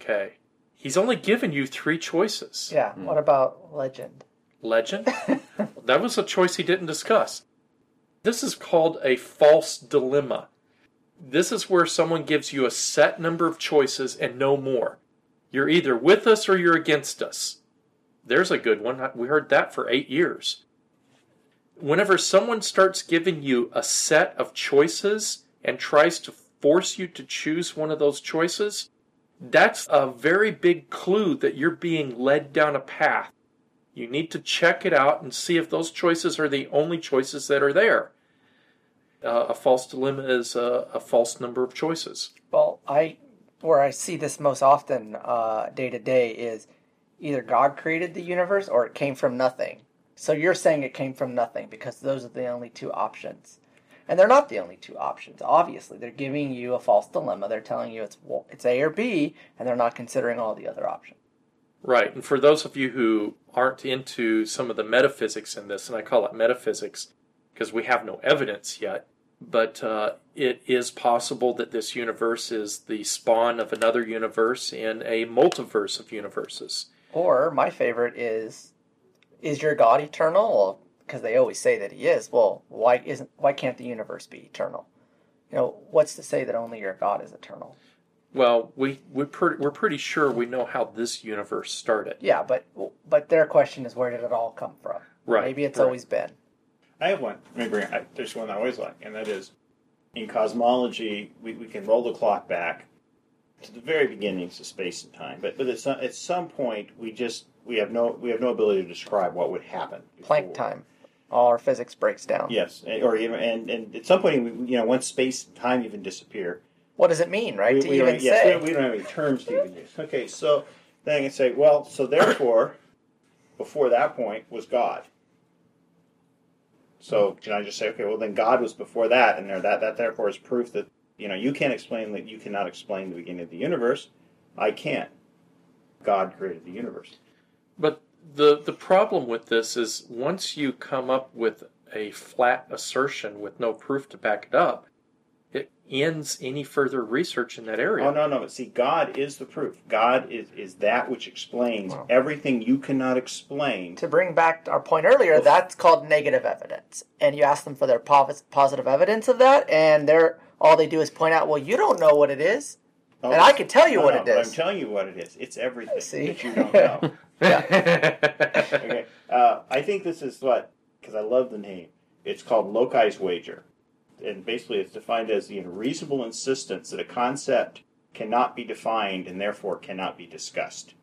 Okay. He's only given you three choices. yeah. Hmm. What about legend? Legend? that was a choice he didn't discuss. This is called a false dilemma. This is where someone gives you a set number of choices and no more. You're either with us or you're against us. There's a good one. We heard that for eight years. Whenever someone starts giving you a set of choices and tries to force you to choose one of those choices, that's a very big clue that you're being led down a path. You need to check it out and see if those choices are the only choices that are there. Uh, a false dilemma is a, a false number of choices. Well, I where I see this most often uh, day to day is either God created the universe or it came from nothing. So you're saying it came from nothing because those are the only two options, and they're not the only two options. Obviously, they're giving you a false dilemma. They're telling you it's it's A or B, and they're not considering all the other options. Right. And for those of you who aren't into some of the metaphysics in this, and I call it metaphysics because we have no evidence yet, but uh, it is possible that this universe is the spawn of another universe in a multiverse of universes. Or my favorite is, is your God eternal? Because they always say that he is. Well, why isn't? Why can't the universe be eternal? You know, what's to say that only your God is eternal? Well, we, we per, we're pretty sure we know how this universe started. Yeah, but but their question is where did it all come from? Right, Maybe it's right. always been. I have one. Let me bring. I, there's one I always like, and that is, in cosmology, we, we can roll the clock back to the very beginnings of space and time. But but at some, at some point we just we have no we have no ability to describe what would happen. Planck time. All our physics breaks down. Yes, and- or even and, and at some point we- you know once space and time even disappear. What does it mean, right? we, to we even yes, say. we, don't, we don't have any terms to even use. Okay, so then I can say, well, so therefore, before that point was God. So can I just say, okay, well then God was before that, and there that that therefore is proof that you know you can't explain that you cannot explain the beginning of the universe. I can't. God created the universe. But the the problem with this is once you come up with a flat assertion with no proof to back it up, ends any further research in that area. Oh no, no, but see, God is the proof. God is is that which explains Wow. everything you cannot explain. to bring back our point earlier, Oof. that's called negative evidence. And you ask them for their pos- positive evidence of that, and they're all they do is point out, well, you don't know what it is. Oh, And I can tell you no, what no, it but is. I'm telling you what it is. It's everything See? that you don't know. okay. Uh, I think this is what because I love the name. It's called Loki's wager, and basically it's defined as the unreasonable insistence that a concept cannot be defined and therefore cannot be discussed.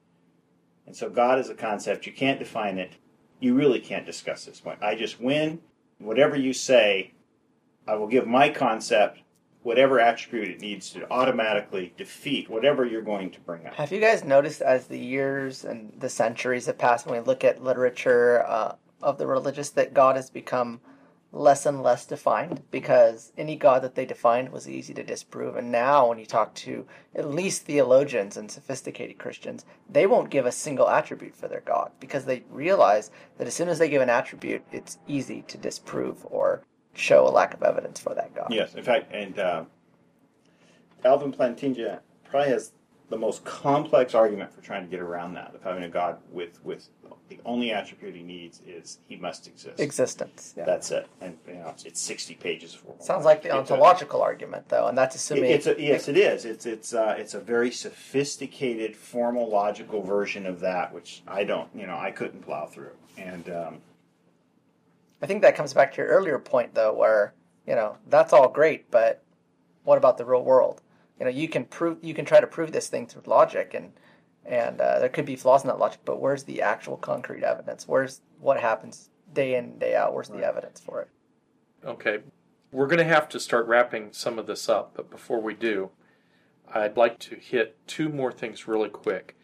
And so God is a concept. You can't define it. You really can't discuss this point. I just win. Whatever you say, I will give my concept whatever attribute it needs to automatically defeat whatever you're going to bring up. Have you guys noticed as the years and the centuries have passed, when we look at literature uh, of the religious, that God has become less and less defined? Because any God that they defined was easy to disprove. And now, when you talk to at least theologians and sophisticated Christians, they won't give a single attribute for their God because they realize that as soon as they give an attribute, it's easy to disprove or show a lack of evidence for that God. Yes, in fact, and uh, Alvin Plantinga probably has the most complex argument for trying to get around that of having a God with with the only attribute he needs is he must exist. Existence. Yeah. That's it, and you know, it's, it's sixty pages for. Sounds like the It's a- ontological argument, though, and that's assuming. It's a, yes, it is. It's it's uh, it's a very sophisticated, formal, logical version of that, which I don't, you know, I couldn't plow through. And um, I think that comes back to your earlier point, though, where you know that's all great, but what about the real world? You know, you can prove, you can try to prove this thing through logic, and and uh, there could be flaws in that logic, but where's the actual concrete evidence? Where's what happens day in day out? Where's the evidence for it? Okay, we're going to have to start wrapping some of this up, but before we do, I'd like to hit two more things really quick.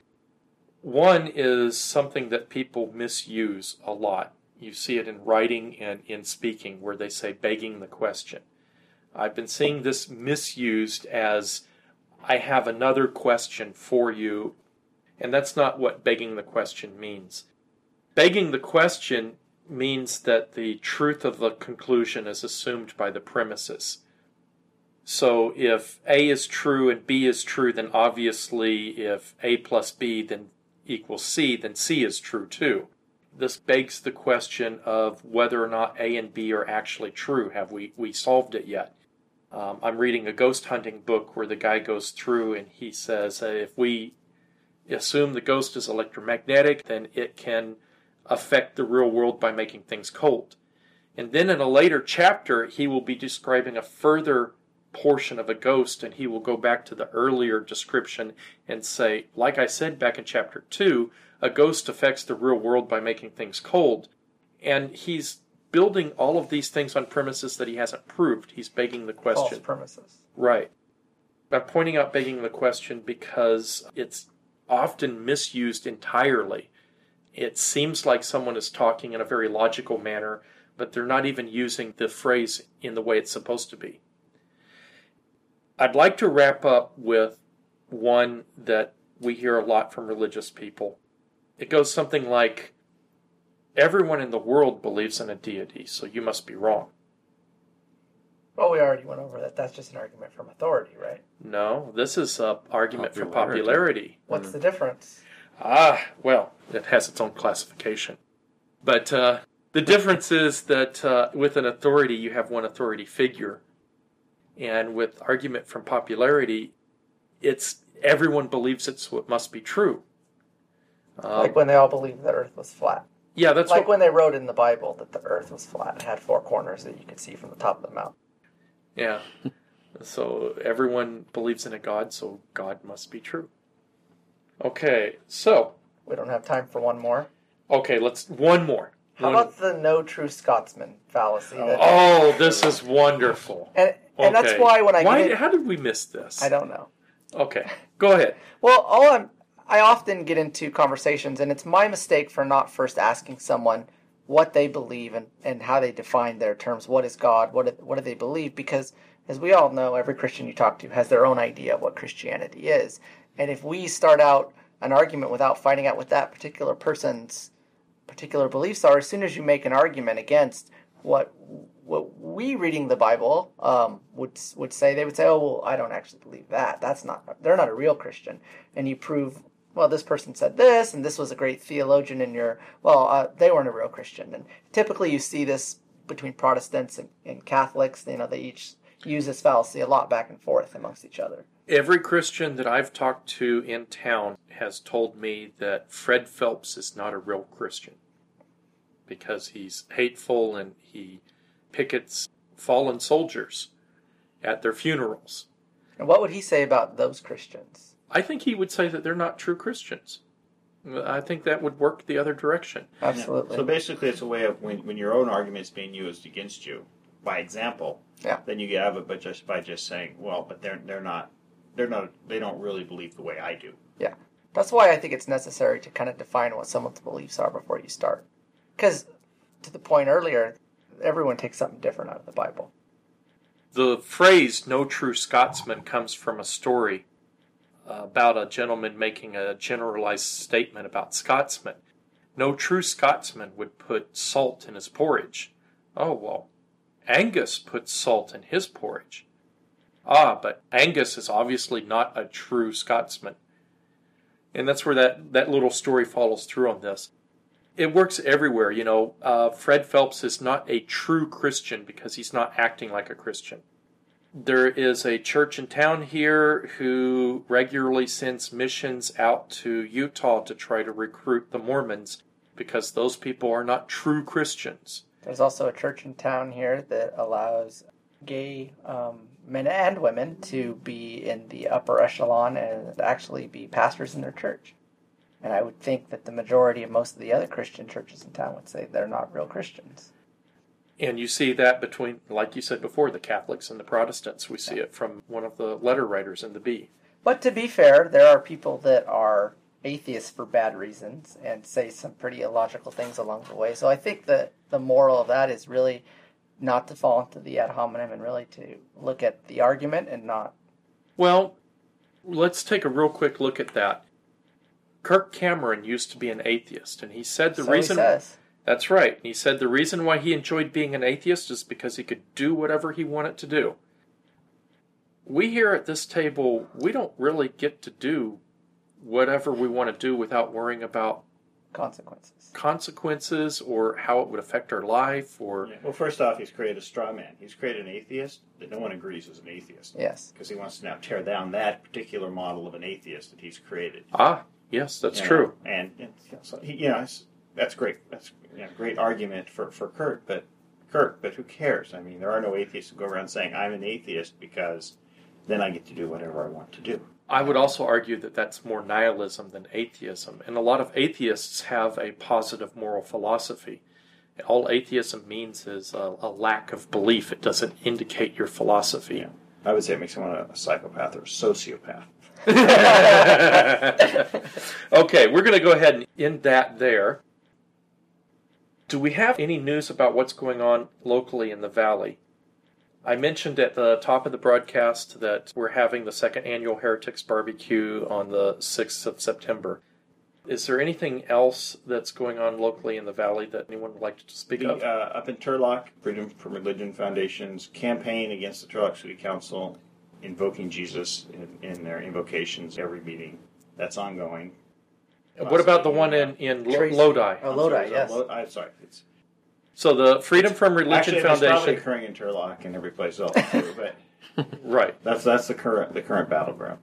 One is something that people misuse a lot. You see it in writing and in speaking, where they say begging the question. I've been seeing this misused as I have another question for you, and that's not what begging the question means. Begging the question means that the truth of the conclusion is assumed by the premises. So if A is true and B is true, then obviously if A plus B then equals C, then C is true too. This begs the question of whether or not A and B are actually true. Have we, we solved it yet? Um, I'm reading a ghost hunting book where the guy goes through and he says uh, if we assume the ghost is electromagnetic, then it can affect the real world by making things cold. And then in a later chapter, he will be describing a further portion of a ghost, and he will go back to the earlier description and say, like I said back in chapter 2, a ghost affects the real world by making things cold. And he's building all of these things on premises that he hasn't proved. He's begging the question. False premises. Right. I'm pointing out begging the question because it's often misused entirely. It seems like someone is talking in a very logical manner, but they're not even using the phrase in the way it's supposed to be. I'd like to wrap up with one that we hear a lot from religious people. It goes something like Everyone in the world believes in a deity, so you must be wrong. Well, we already went over that. That's just an argument from authority, right? No, this is an argument for Popularity. popularity. What's the difference? Ah, well, it has its own classification. But uh, the difference is that uh, with an authority, you have one authority figure. And with argument from popularity, it's everyone believes it, so it must be true. Um, like when they all believed the Earth was flat. Yeah, that's like what, when they wrote in the Bible that the Earth was flat and had four corners that you could see from the top of the mountain. yeah. So everyone believes in a God, so God must be true. Okay, so We don't have time for one more. okay, let's one more. How One- about the no true Scotsman fallacy? that- Oh, this is wonderful. and and that's why when I Why, how did we miss this? I don't know. Okay, go ahead. Well, all I'm, I often get into conversations, and it's my mistake for not first asking someone what they believe and, and how they define their terms. What is God? What do, what do they believe? Because as we all know, every Christian you talk to has their own idea of what Christianity is. And if we start out an argument without finding out what that particular person's particular beliefs are, as soon as you make an argument against what what we reading the Bible um, would would say, they would say, "Oh, well, I don't actually believe that. That's not. They're not a real Christian." And you prove, well, this person said this, and this was a great theologian, and you're, well, uh, they weren't a real Christian. And typically, you see this between Protestants and, and Catholics. You know, they each use this fallacy a lot back and forth amongst each other. Every Christian that I've talked to in town has told me that Fred Phelps is not a real Christian because he's hateful and he pickets fallen soldiers at their funerals. And what would he say about those Christians? I think he would say that they're not true Christians. I think that would work the other direction. Absolutely. So basically, it's a way of when, when your own argument is being used against you by example. Yeah. Then you have it, but just by just saying, well, but they're they're not they're not they don't really believe the way I do. Yeah, that's why I think it's necessary to kind of define what someone's beliefs are before you start. Because, to the point earlier, everyone takes something different out of the Bible. The phrase no true Scotsman comes from a story about a gentleman making a generalized statement about Scotsmen. No true Scotsman would put salt in his porridge. Oh, well, Angus puts salt in his porridge. Ah, but Angus is obviously not a true Scotsman. And that's where that, that little story follows through on this. It works everywhere, you know. Uh, Fred Phelps is not a true Christian because he's not acting like a Christian. There is a church in town here who regularly sends missions out to Utah to try to recruit the Mormons because those people are not true Christians. There's also a church in town here that allows gay um, men and women to be in the upper echelon and actually be pastors in their church. And I would think that the majority of most of the other Christian churches in town would say they're not real Christians. And you see that between, like you said before, the Catholics and the Protestants. We see it from one of the letter writers in the Bee. But to be fair, there are people that are atheists for bad reasons and say some pretty illogical things along the way. So I think that the moral of that is really not to fall into the ad hominem and really to look at the argument and not. Well, let's take a real quick look at that. Kirk Cameron used to be an atheist, and he said the so reason he says. That's right. He said the reason why he enjoyed being an atheist is because he could do whatever he wanted to do. We here at this table, we don't really get to do whatever we want to do without worrying about consequences. consequences or how it would affect our life or Yeah. Well, first off, he's created a straw man. He's created an atheist that no one agrees is an atheist Yes. because he wants to now tear down that particular model of an atheist that he's created. ah yes that's You know, true And, and so he, you know, it's, that's great. That's you know, great argument for for Kurt, but Kirk, but who cares? I mean, there are no atheists who go around saying I'm an atheist because then I get to do whatever I want to do. I would also argue that that's more nihilism than atheism. And a lot of atheists have a positive moral philosophy. All atheism means is a, a lack of belief. It doesn't indicate your philosophy. Yeah. I would say it makes someone a, a psychopath or a sociopath. okay, we're going to go ahead and end that there. Do we have any news about what's going on locally in the valley? I mentioned at the top of the broadcast that we're having the second annual Heretics Barbecue on the 6th of September. Is there anything else that's going on locally in the valley that anyone would like to speak The, of? uh, up in Turlock, Freedom from Religion Foundation's campaign against the Turlock City Council, invoking Jesus in, in their invocations every meeting. That's ongoing. What about the one in, in Lo- Tracy. Lodi? Oh, I'm Lodi, sorry, yes. Lo- I'm sorry. It's, So the Freedom from Religion actually, it's probably Foundation. occurring in Turlock and every place else too, but Right. that's that's the current the current battleground.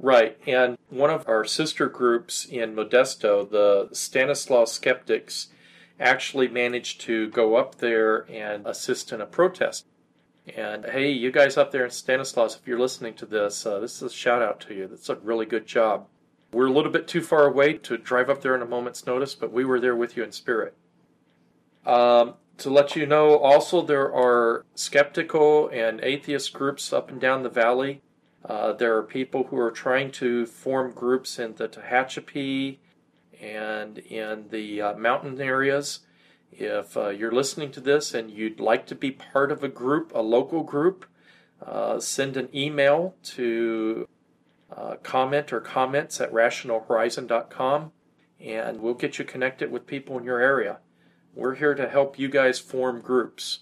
Right, and one of our sister groups in Modesto, the Stanislaus Skeptics, actually managed to go up there and assist in a protest. And hey, you guys up there in Stanislaus, if you're listening to this, uh, this is a shout out to you. That's a really good job. We're a little bit too far away to drive up there in a moment's notice, but we were there with you in spirit. Um, to let you know, also, there are skeptical and atheist groups up and down the valley. Uh, there are people who are trying to form groups in the Tehachapi and in the uh, mountain areas. If uh, you're listening to this and you'd like to be part of a group, a local group, uh, send an email to uh, comment or comments at rationalhorizon.com and we'll get you connected with people in your area. We're here to help you guys form groups.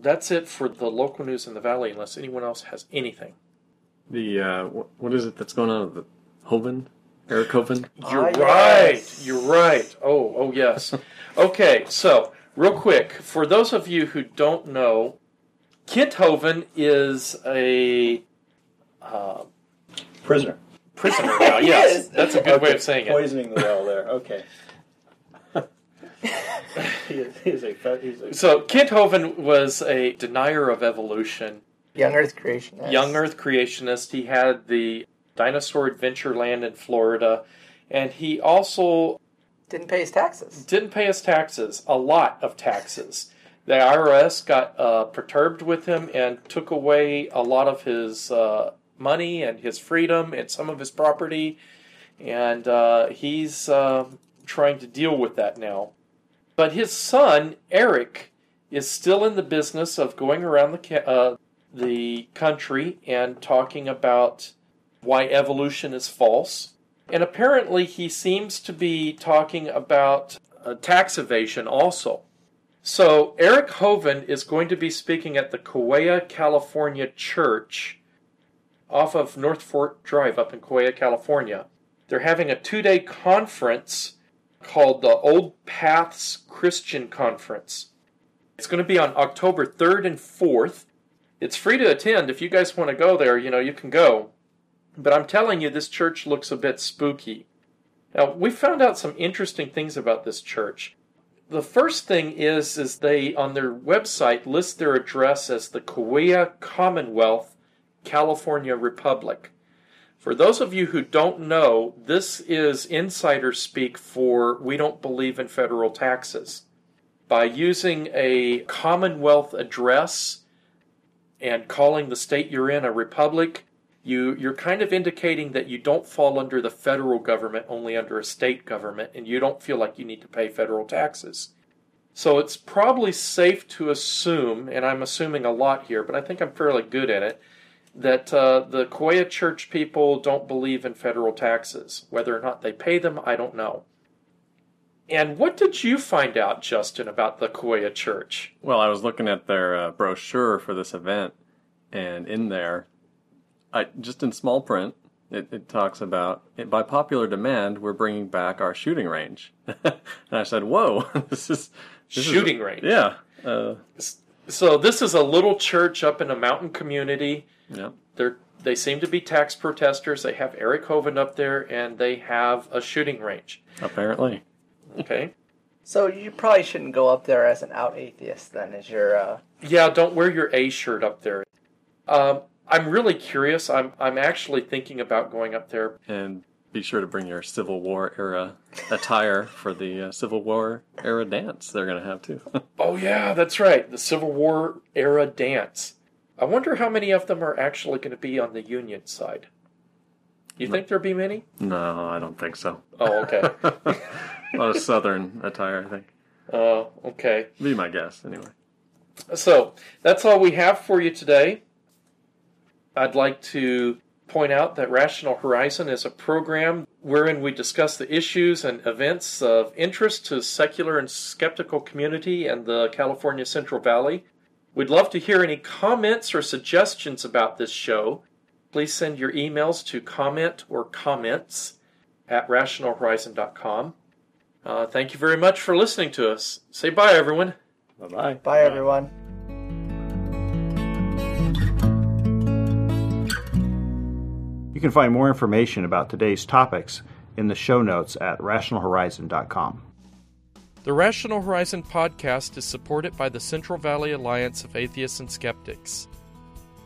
That's it for the local news in the valley, unless anyone else has anything. The uh, what is it that's going on? The Hovind, Eric Hovind. You're Ah, right. yes. You're right. Oh, oh yes. okay, so real quick, for those of you who don't know, Kent Hovind is a uh, Prisoner. prisoner now. Yes, Yes. that's a good way of saying it. Poisoning the well there. Okay. he is, he is a, he's a So Kent Hovind was a denier of evolution, Young Earth creationist. young Earth creationist. He had the dinosaur adventure land in Florida, and he also Didn't pay his taxes. didn't pay his taxes, a lot of taxes. The IRS got uh, perturbed with him and took away a lot of his uh, money and his freedom and some of his property, and uh, he's uh, trying to deal with that now. But his son Eric is still in the business of going around the uh, the country and talking about why evolution is false. And apparently, he seems to be talking about uh, tax evasion also. So, Eric Hovind is going to be speaking at the Kauai, California church off of North Fork Drive up in Kauai, California. They're having a two day conference called the Old Paths Christian Conference. It's going to be on October 3rd and 4th. It's free to attend. If you guys want to go there, you know, you can go. But I'm telling you, this church looks a bit spooky. Now, we found out some interesting things about this church. The first thing is, is they on their website list their address as the Kauai Commonwealth, California Republic. For those of you who don't know, this is insider speak for we don't believe in federal taxes. By using a Commonwealth address and calling the state you're in a republic, you you're kind of indicating that you don't fall under the federal government, only under a state government, and you don't feel like you need to pay federal taxes. So it's probably safe to assume, and I'm assuming a lot here, but I think I'm fairly good at it, that uh, the Kauai church people don't believe in federal taxes. Whether or not they pay them, I don't know. And what did you find out, Justin, about the Kauai church? Well, I was looking at their uh, brochure for this event, and in there, I just in small print, it, it talks about by popular demand, we're bringing back our shooting range. and I said, "Whoa, this is this is- Shooting range. Yeah, uh, So this is a little church up in a mountain community. Yeah. They're they seem to be tax protesters. They have Eric Hovind up there, and they have a shooting range. Apparently, Okay. So you probably shouldn't go up there as an out atheist then, as your uh, Yeah, don't wear your A shirt up there. Um, I'm really curious. I'm I'm actually thinking about going up there. and be sure to bring your Civil War era attire for the uh, Civil War era dance they're going to have too. Oh yeah, that's right. The Civil War era dance. I wonder how many of them are actually going to be on the Union side. You think there'll be many? no, I don't think so. Oh, okay. a lot of Southern attire, I think. Oh, okay. Be my guess, anyway. So that's all we have for you today. I'd like to point out that Rational Horizon is a program wherein we discuss the issues and events of interest to secular and skeptical community and the California Central Valley. We'd love to hear any comments or suggestions about this show. Please send your emails to comment or comments at rationalhorizon.com. Uh, thank you very much for listening to us. Say bye, everyone. Bye bye. bye everyone. You can find more information about today's topics in the show notes at rationalhorizon.com. The Rational Horizon podcast is supported by the Central Valley Alliance of Atheists and Skeptics.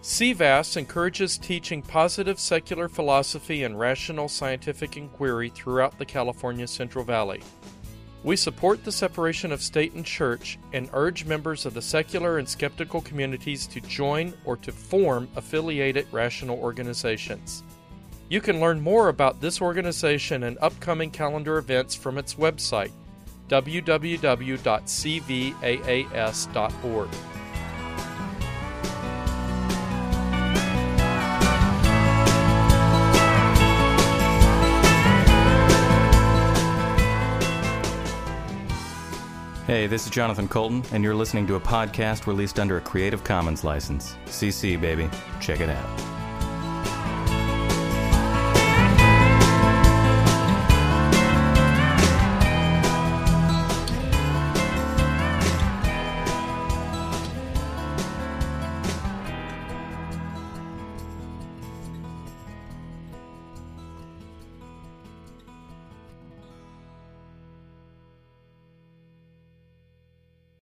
CVAS encourages teaching positive secular philosophy and rational scientific inquiry throughout the California Central Valley. We support the separation of state and church and urge members of the secular and skeptical communities to join or to form affiliated rational organizations. You can learn more about this organization and upcoming calendar events from its website www.cvaas.org. Hey, this is Jonathan Coulton, and you're listening to a podcast released under a Creative Commons license. CC, baby. Check it out.